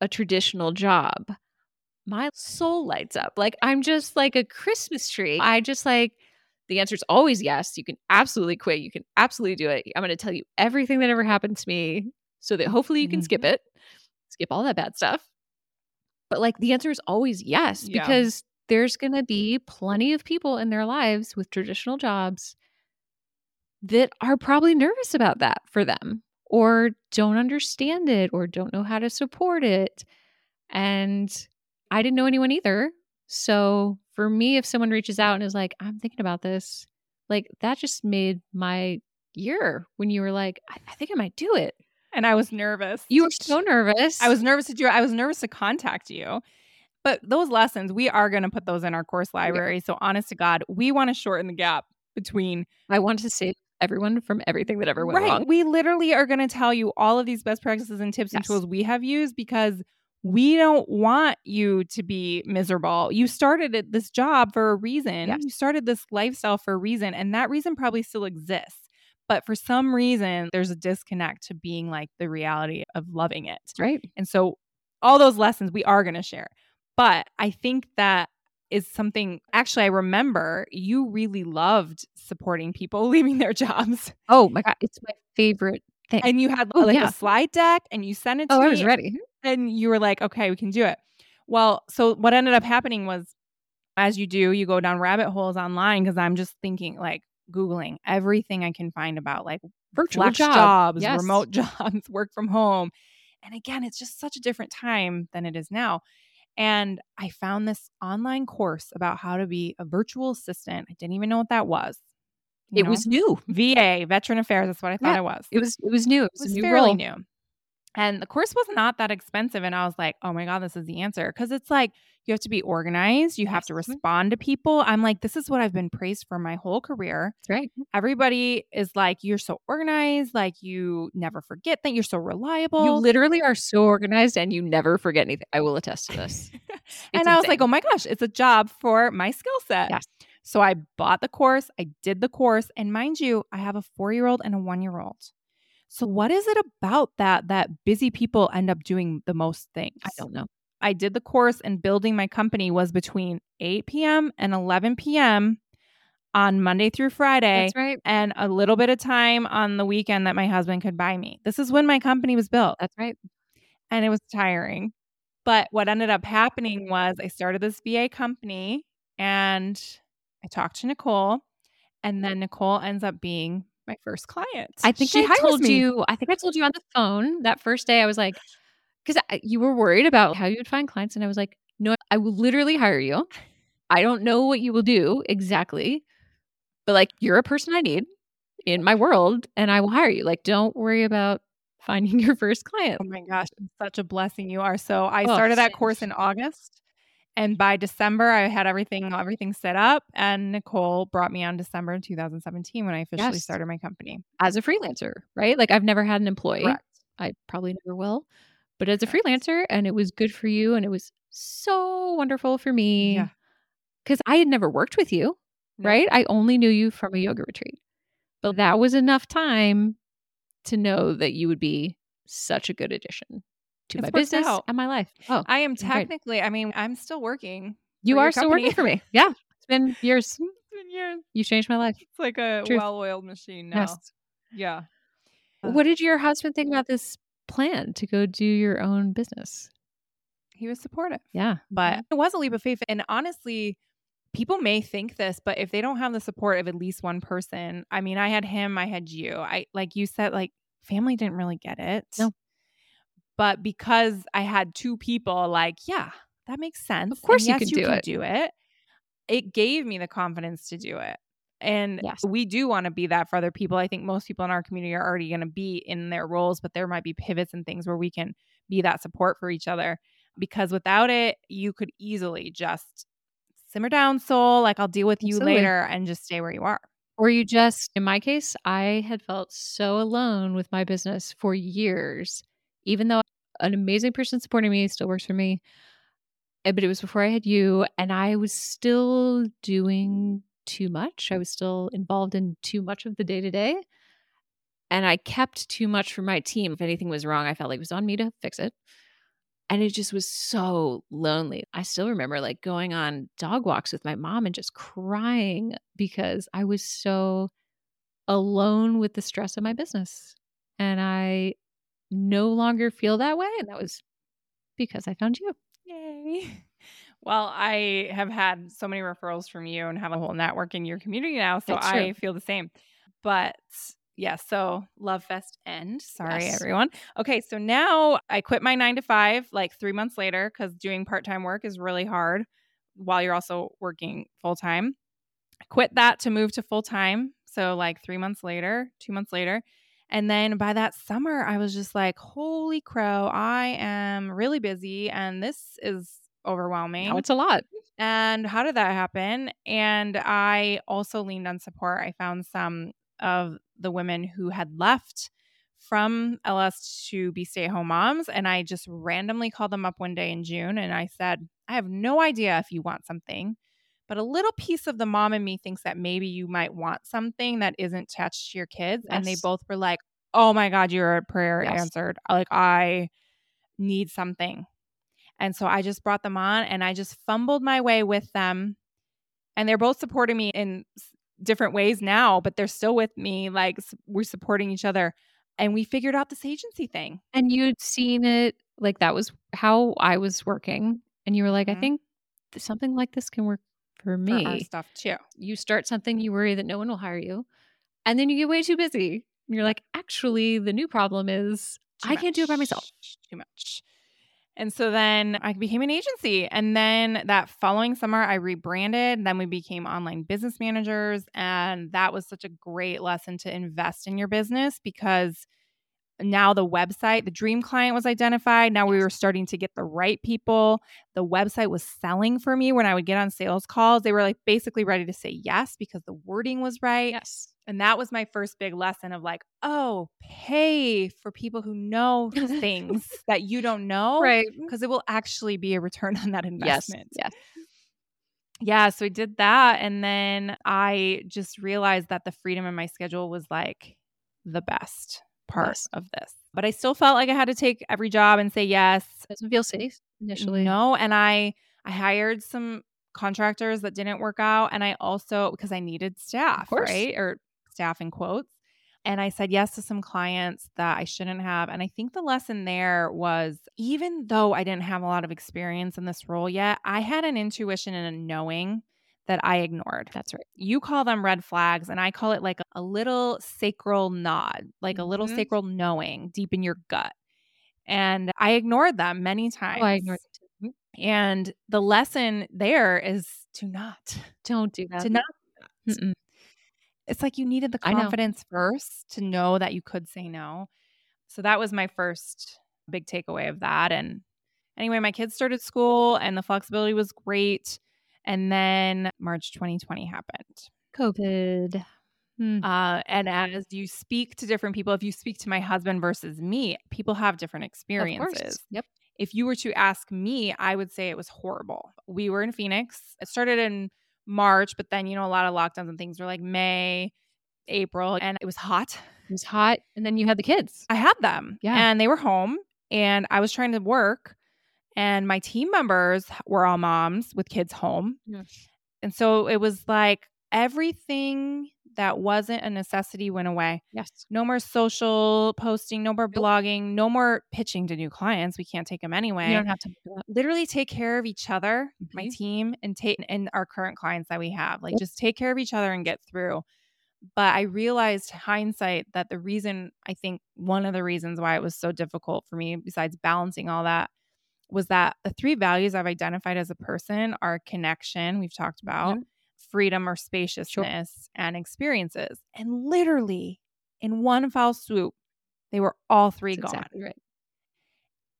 a traditional job, my soul lights up. Like I'm just like a Christmas tree. I just like the answer is always yes. You can absolutely quit. You can absolutely do it. I'm going to tell you everything that ever happened to me so that hopefully you can skip mm-hmm. it, skip all that bad stuff. But like the answer is always yes, Yeah. because there's going to be plenty of people in their lives with traditional jobs that are probably nervous about that for them or don't understand it or don't know how to support it. And I didn't know anyone either. So for me, if someone reaches out and is like, I'm thinking about this, like that just made my year when you were like, I, I think I might do it. And I was nervous. You were so nervous. I was nervous to do it. I was nervous to contact you. But those lessons, we are going to put those in our course library. So honest to God, we want to shorten the gap between I want to save everyone from everything that ever went right. wrong. We literally are going to tell you all of these best practices and tips and tools we have used because we don't want you to be miserable. You started at this job for a reason. Yes. You started this lifestyle for a reason, and that reason probably still exists. But for some reason, there's a disconnect to being like the reality of loving it. Right. And so all those lessons we are going to share. But I think that is something actually I remember you really loved supporting people leaving their jobs. Oh my uh god, it's my favorite thing. And you had Oh, like yeah. a slide deck and you sent it oh, to oh, I was ready. and you were like, "Okay, we can do it." Well, so what ended up happening was as you do, you go down rabbit holes online because I'm just thinking like googling everything I can find about like Virtual job. jobs, Yes. remote jobs, work from home. And again, it's just such a different time than it is now. And I found this online course about how to be a virtual assistant. I didn't even know what that was. you It know? was new. VA, Veteran Affairs. That's what I thought Yeah, it was. It was it was new. It It was, was new fairly role. new. And the course was not that expensive. And I was like, oh my God, this is the answer. Cause it's like you have to be organized, you have to respond to people. I'm like, this is what I've been praised for my whole career. That's right. Everybody is like, you're so organized, like you never forget that you're so reliable. You literally are so organized and you never forget anything. I will attest to this. and It's I was like, oh my gosh, it's a job for my skill set. Yes. So I bought the course, I did the course, and mind you, I have a four year old and a one year old. So what is it about that that busy people end up doing the most things? I don't know. I did the course and building my company was between 8 p.m. and 11 p.m. on Monday through Friday That's right. and a little bit of time on the weekend that my husband could buy me. This is when my company was built That's right. and it was tiring. But what ended up happening mm. was I started this VA company and I talked to Nicole, and then Nicole ends up being my first client. I think she I told me. you. I think I told you on the phone that first day. I was like, because you were worried about how you would find clients, and I was like, no, I will literally hire you. I don't know what you will do exactly, but like you're a person I need in my world, and I will hire you. Like, don't worry about finding your first oh client. Oh my gosh, such a blessing you are. So I Oh, started that course in August. And by December, I had everything everything set up. And Nicole brought me on December 2017 when I officially Yes. started my company. as a freelancer, right? Like I've never had an employee. Correct. I probably never will. But as a freelancer, and it was good for you, and it was so wonderful for me. Yeah. Because I had never worked with you, No. right? I only knew you from a yoga retreat. But mm-hmm. that was enough time to know that you would be such a good addition to It's my business out. and my life. Oh, I am great. technically, I mean, I'm still working. you are still working for me. Yeah. It's been years. It's been years. You changed my life. It's like a well oiled machine now. Yes. Yeah. What did your husband think about this plan to go do your own business? He was supportive. Yeah. but it was a leap of faith. And honestly, people may think this, but if they don't have the support of at least one person, I mean, I had him, I had you. I like you said, like family didn't really get it. No. But because I had two people, like, yeah, that makes sense. Of course you yes, can you do can it. do it. It gave me the confidence to do it. And Yes. we do want to be that for other people. I think most people in our community are already going to be in their roles, but there might be pivots and things where we can be that support for each other. Because without it, you could easily just simmer down, soul. Like, I'll deal with you Absolutely. later and just stay where you are. Or you just, in my case, I had felt so alone with my business for years, even though an amazing person supporting me still works for me. eh, But it was before I had you, and I was still doing too much. I was still involved in too much of the day to day. And I kept too much for my team. If anything was wrong, I felt like it was on me to fix it. And it just was so lonely. I still remember like going on dog walks with my mom and just crying because I was so alone with the stress of my business. And I no longer feel that way. And that was because I found you. Yay. Well, I have had so many referrals from you and have a whole network in your community now. So I feel the same. But yeah, so Love Fest end. Sorry, Yes. everyone. Okay, so now I quit my nine to five like three months later because doing part time work is really hard while you're also working full time. I quit that to move to full time. So, like three months later, two months later. And then by that summer, I was just like, holy crow, I am really busy and this is overwhelming. Now it's a lot. And how did that happen? And I also leaned on support. I found some of the women who had left from LS to be stay at home moms. And I just randomly called them up one day in June and I said, I have no idea if you want something, but a little piece of the mom in me thinks that maybe you might want something that isn't attached to your kids. And they both were like, Oh my God, you're a prayer Yes. answered. Like, I need something. And so I just brought them on and I just fumbled my way with them. And they're both supporting me in different ways now, but they're still with me. Like we're supporting each other. And we figured out this agency thing. And you'd seen it like that was how I was working. And you were like, mm-hmm. I think something like this can work for me. For stuff too. You start something, you worry that no one will hire you. And then you get way too busy. And you're like, actually, the new problem is too I much. can't do it by myself. Too much. And so then I became an agency. And then that following summer, I rebranded. Then we became online business managers. And that was such a great lesson to invest in your business because now the website, the dream client was identified. Now we were starting to get the right people. The website was selling for me when I would get on sales calls. They were like basically ready to say yes because the wording was right. Yes. And that was my first big lesson of like, oh, pay for people who know things that you don't know. Right. Mm. Because it will actually be a return on that investment. Yes. yes. Yeah. So I did that. And then I just realized that the freedom in my schedule was like the best part yes. of this. But I still felt like I had to take every job and say yes. Doesn't feel safe initially. No, and I I hired some contractors that didn't work out and I also because I needed staff, right? Or staff in quotes. And I said yes to some clients that I shouldn't have. And I think the lesson there was even though I didn't have a lot of experience in this role yet, I had an intuition and a knowing that I ignored. That's right. You call them red flags, and I call it like a, little sacral nod, like mm-hmm. a little mm-hmm. sacral knowing deep in your gut. And I ignored them many times. Oh, I ignored them too. And the lesson there is to not. Don't do that. To not. It's like you needed the confidence first to know that you could say no. So that was my first big takeaway of that. And anyway, my kids started school and the flexibility was great. And then March 2020 happened. COVID. Hmm. Uh, and as you speak to different people, if you speak to my husband versus me, people have different experiences. Yep. If you were to ask me, I would say it was horrible. We were in Phoenix. It started in March, but then, you know, a lot of lockdowns and things were like May, April, and it was hot. It was hot. And then you had the kids. I had them. Yeah. And they were home and I was trying to work and my team members were all moms with kids home. And so it was like everything that wasn't a necessity went away. Yes. No more social posting, no more nope. blogging, no more pitching to new clients. We can't take them anyway. You don't have to literally take care of each other, mm-hmm. my team, and take and our current clients that we have. Like yep. just take care of each other and get through. But I realized hindsight that the reason I think one of the reasons why it was so difficult for me, besides balancing all that, was that the three values I've identified as a person are connection, we've talked about, mm-hmm. freedom or spaciousness, sure. and experiences. And literally in one foul swoop, they were all three That's gone. Exactly right.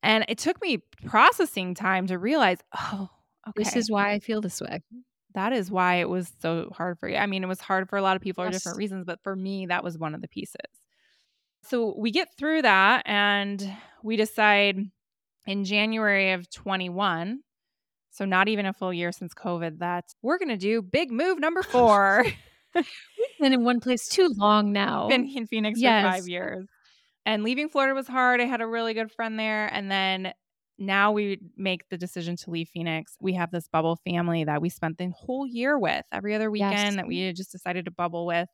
And it took me processing time to realize, oh, okay. This is why I feel this way. That is why it was so hard for you. I mean, it was hard for a lot of people yes. for different reasons, but for me, that was one of the pieces. So we get through that and we decide in January of 21, so not even a full year since COVID, that we're going to do big move number four. We've been in one place too long now. Been in Phoenix yes. for five years. And leaving Florida was hard. I had a really good friend there. And then now we make the decision to leave Phoenix. We have this bubble family that we spent the whole year with every other weekend yes. that we just decided to bubble with.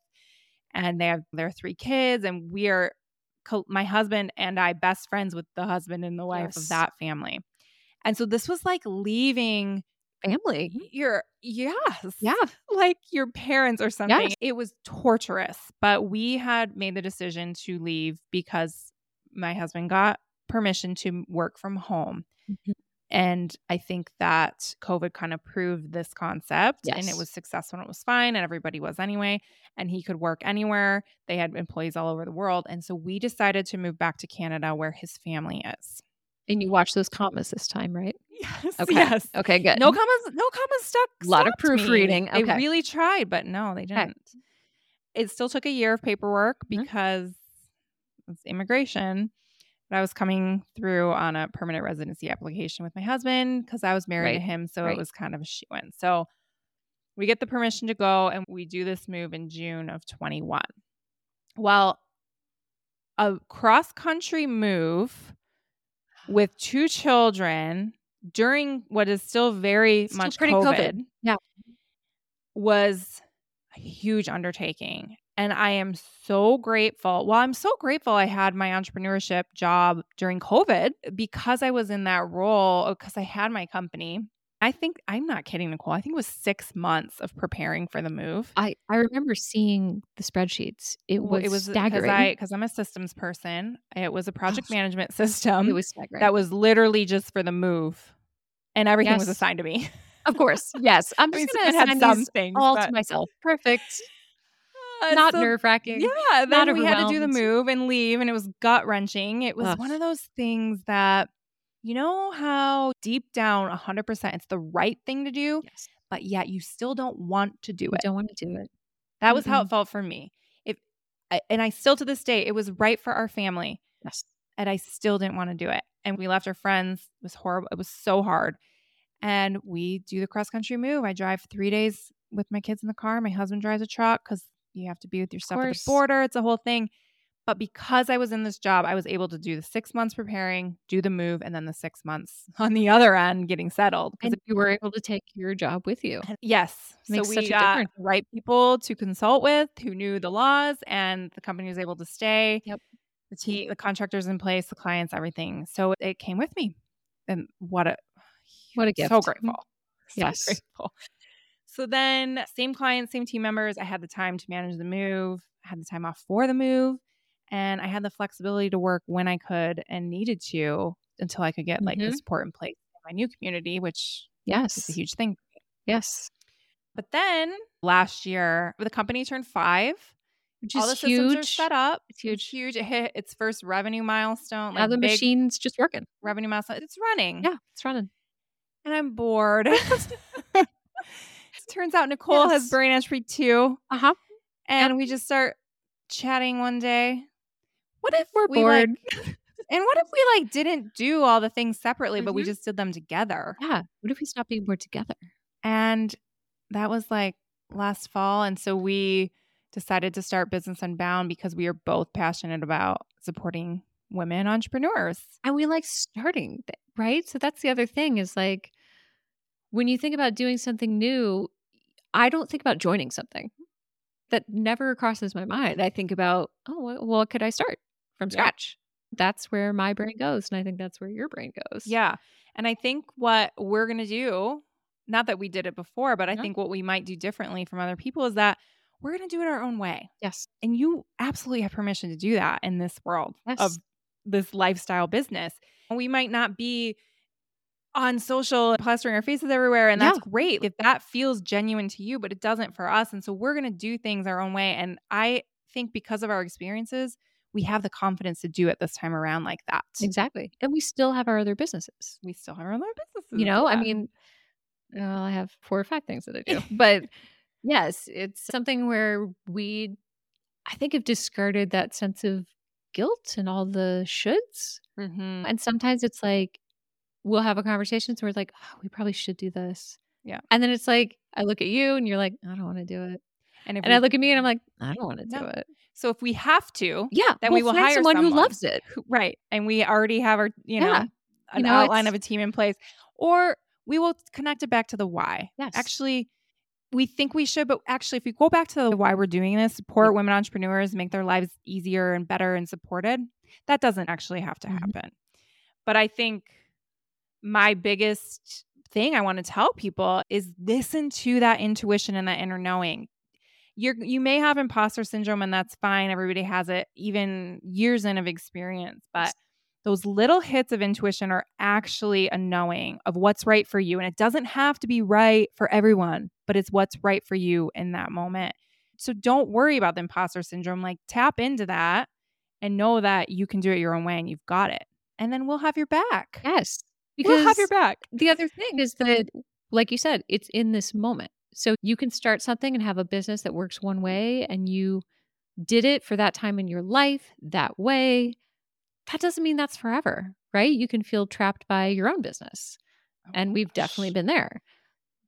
And they have their three kids, and we are my husband and I best friends with the husband and the wife yes. of that family. And so this was like leaving family. Your yes. Yeah. Like your parents or something. Yes. It was torturous, but we had made the decision to leave because my husband got permission to work from home. Mm-hmm. And I think that COVID kind of proved this concept yes. and it was successful and it was fine and everybody was anyway. And he could work anywhere. They had employees all over the world. And so we decided to move back to Canada where his family is. And you watched those commas this time, right? Yes. Okay. Yes. Okay, good. No commas, no commas stuck. A lot of proofreading. Okay. They really tried, but no, they didn't. Okay. It still took a year of paperwork mm-hmm. because mm-hmm. it's immigration. But I was coming through on a permanent residency application with my husband because I was married right. to him. So right. it was kind of a shoo in. So we get the permission to go and we do this move in June of 21. Well, a cross country move with two children during what is still very Still much pretty COVID, COVID. Yeah. was a huge undertaking. And I am so grateful. Well, I'm so grateful I had my entrepreneurship job during COVID because I was in that role, uh, because I had my company. I think I'm not kidding, Nicole. I think it was six months of preparing for the move. I, I remember seeing the spreadsheets. It was, it was because staggering. I because I'm a systems person. It was a oh, project management system it was staggering. that was literally just for the move, and everything was assigned to me. of course. Yes. I'm I mean, just going to assign some these things, all but- to myself. Perfect. Not so- nerve wracking. Yeah, then we had to do the move and leave, and it was gut wrenching. It was Ugh. one of those things that, you know, how deep down, 100%, it's the right thing to do, Yes. but yet you still don't want to do You it. don't want to do it. That was how it felt for me. If, and I still to this day, it was right for our family, Yes. and I still didn't want to do it. And we left our friends. It was horrible. It was so hard. And we do the cross country move. I drive three days with my kids in the car. My husband drives a truck because you have to be with your stuff at the border. It's a whole thing. But because I was in this job, I was able to do the six months preparing, do the move, and then the six months on the other end getting settled. Because you were able to take your job with you. yes, Makes so such we a got the right people to consult with who knew the laws, and the company was able to stay. Yep. The team, the contractors in place, the clients, everything. So it came with me, and what a What a gift. so grateful. So Yes. grateful. So then, same clients, same team members. I had the time to manage the move. I had the time off for the move, and I had the flexibility to work when I could and needed to until I could get like the Mhm. support in place in my new community, which yes, is a huge thing. Yes. But then last year, the company turned five. Which All the is systems are huge. set up. It's huge. Huge. It hit its first revenue milestone. Now like the machine's just working. revenue milestone. It's running. Yeah, it's running. and I'm bored. Turns out Nicole has brain entry too, Uh huh. and we just start chatting one day. What if We're we like, bored. and what if we like didn't do all the things separately, but we Mhm. just did them together? Yeah. What if we stopped being bored together? And that was like last fall, and so we decided to start Business Unbound because we are both passionate about supporting women entrepreneurs. And we like starting, right? So that's the other thing is like when you think about doing something new, I don't think about joining something. That never crosses my mind. I think about, oh, well, what could I start from Yeah. scratch? That's where my brain goes. And I think that's where your brain goes. Yeah. And I think what we're going to do, not that we did it before, but I Yeah. think what we might do differently from other people is that we're going to do it our own way. Yes. And you absolutely have permission to do that in this world Yes. of this lifestyle business. We might not be on social plastering our faces everywhere, and that's great if that feels genuine to you, but it doesn't for us. And so we're going to do things our own way. And I think because of our experiences, we have the confidence to do it this time around like that. Exactly. And we still have our other businesses. We still have our other businesses. You know, I mean, well, I have four or five things that I do. but yes, it's something where we, I think, have discarded that sense of guilt and all the shoulds. Mhm. And sometimes it's like, we'll have a conversation. So we're like, oh, we probably should do this. Yeah. And then it's like, I look at you and you're like, I don't want to do it. And, if And we, I look at me and I'm like, I don't want to do it. so if we have to, Yeah. Then we we'll find hire someone, who loves it. who- right, and we already have our, you know, Yeah. an know, outline of a team in place, or we will connect it back to the why. Yes. Actually, we think we should, but actually, if we go back to the why we're doing this, support Yeah. women entrepreneurs, make their lives easier and better and supported, that doesn't actually have to Mhm. happen. But I think my biggest thing I want to tell people is listen to that intuition and that inner knowing. You're you may have imposter syndrome and that's fine. Everybody has it, even years in of experience. But those little hits of intuition are actually a knowing of what's right for you. And it doesn't have to be right for everyone, but it's what's right for you in that moment. So don't worry about the imposter syndrome. Like tap into that and know that you can do it your own way and you've got it. And then we'll have your back. Yes. We'll have your back. the other thing is that, like you said, it's in this moment. So you can start something and have a business that works one way and you did it for that time in your life that way. That doesn't mean that's forever, right? You can feel trapped by your own business. Oh And we've definitely been there.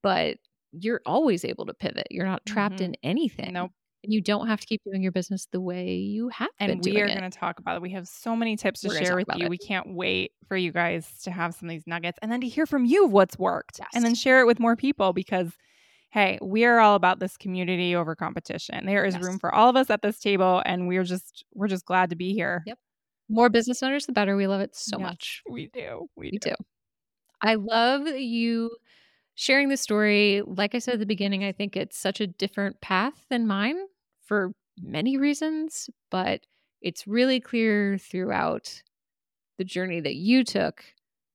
But you're always able to pivot. You're not trapped Mhm. in anything. Nope. You don't have to keep doing your business the way you have and we are going to talk about it. We have so many tips to We're share with you. it. We can't wait for you guys to have some of these nuggets and then to hear from you what's worked and then share it with more people because hey, we are all about this community over competition. There is Yes. room for all of us at this table and we're just we're just glad to be here. Yep. More business owners, the better. We love it so Yes, much. We do. We, We do. do. I love you sharing the story. Like I said at the beginning, I think it's such a different path than mine for many reasons, but it's really clear throughout the journey that you took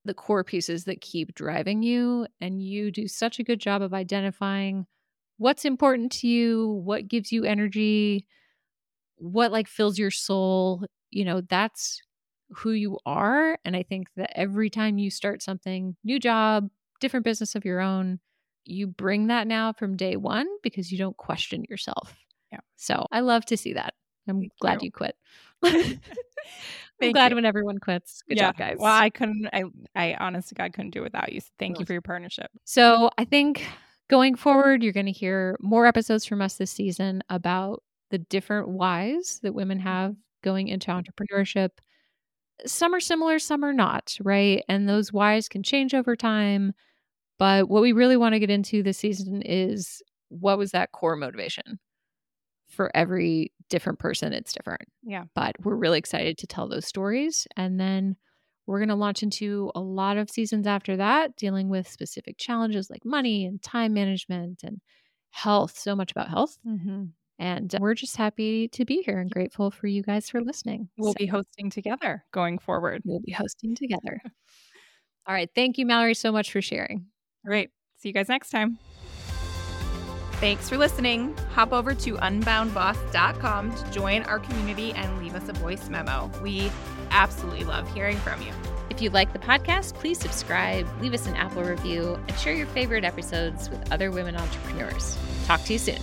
the core pieces that keep driving you. And you do such a good job of identifying what's important to you, what gives you energy, what like fills your soul. You know, that's who you are. And I think that every time you start something, new job, different business of your own, you bring that now from day one because you don't question yourself. Yeah. So I love to see that. I'm Thank glad you. you, quit. I'm glad you. when everyone quits. Good yeah. job, guys. Well, I couldn't I I honest to God couldn't do it without you. So Thank you for your partnership. So I think going forward, you're going to hear more episodes from us this season about the different whys that women mm-hmm. have going into entrepreneurship. Some are similar, some are not, right? And those whys can change over time. But what we really want to get into this season is what was that core motivation? For every different person, it's different. Yeah. But we're really excited to tell those stories. And then we're going to launch into a lot of seasons after that, dealing with specific challenges like money and time management and health, so much about health. Mm-hmm. And we're just happy to be here and grateful for you guys for listening. We'll So be hosting together going forward. we'll be hosting together. All right. Thank you, Mallory, so much for sharing. All right. See you guys next time. Thanks for listening. Hop over to unboundboss.com to join our community and leave us a voice memo. We absolutely love hearing from you. If you like the podcast, please subscribe, leave us an Apple review, and share your favorite episodes with other women entrepreneurs. Talk to you soon.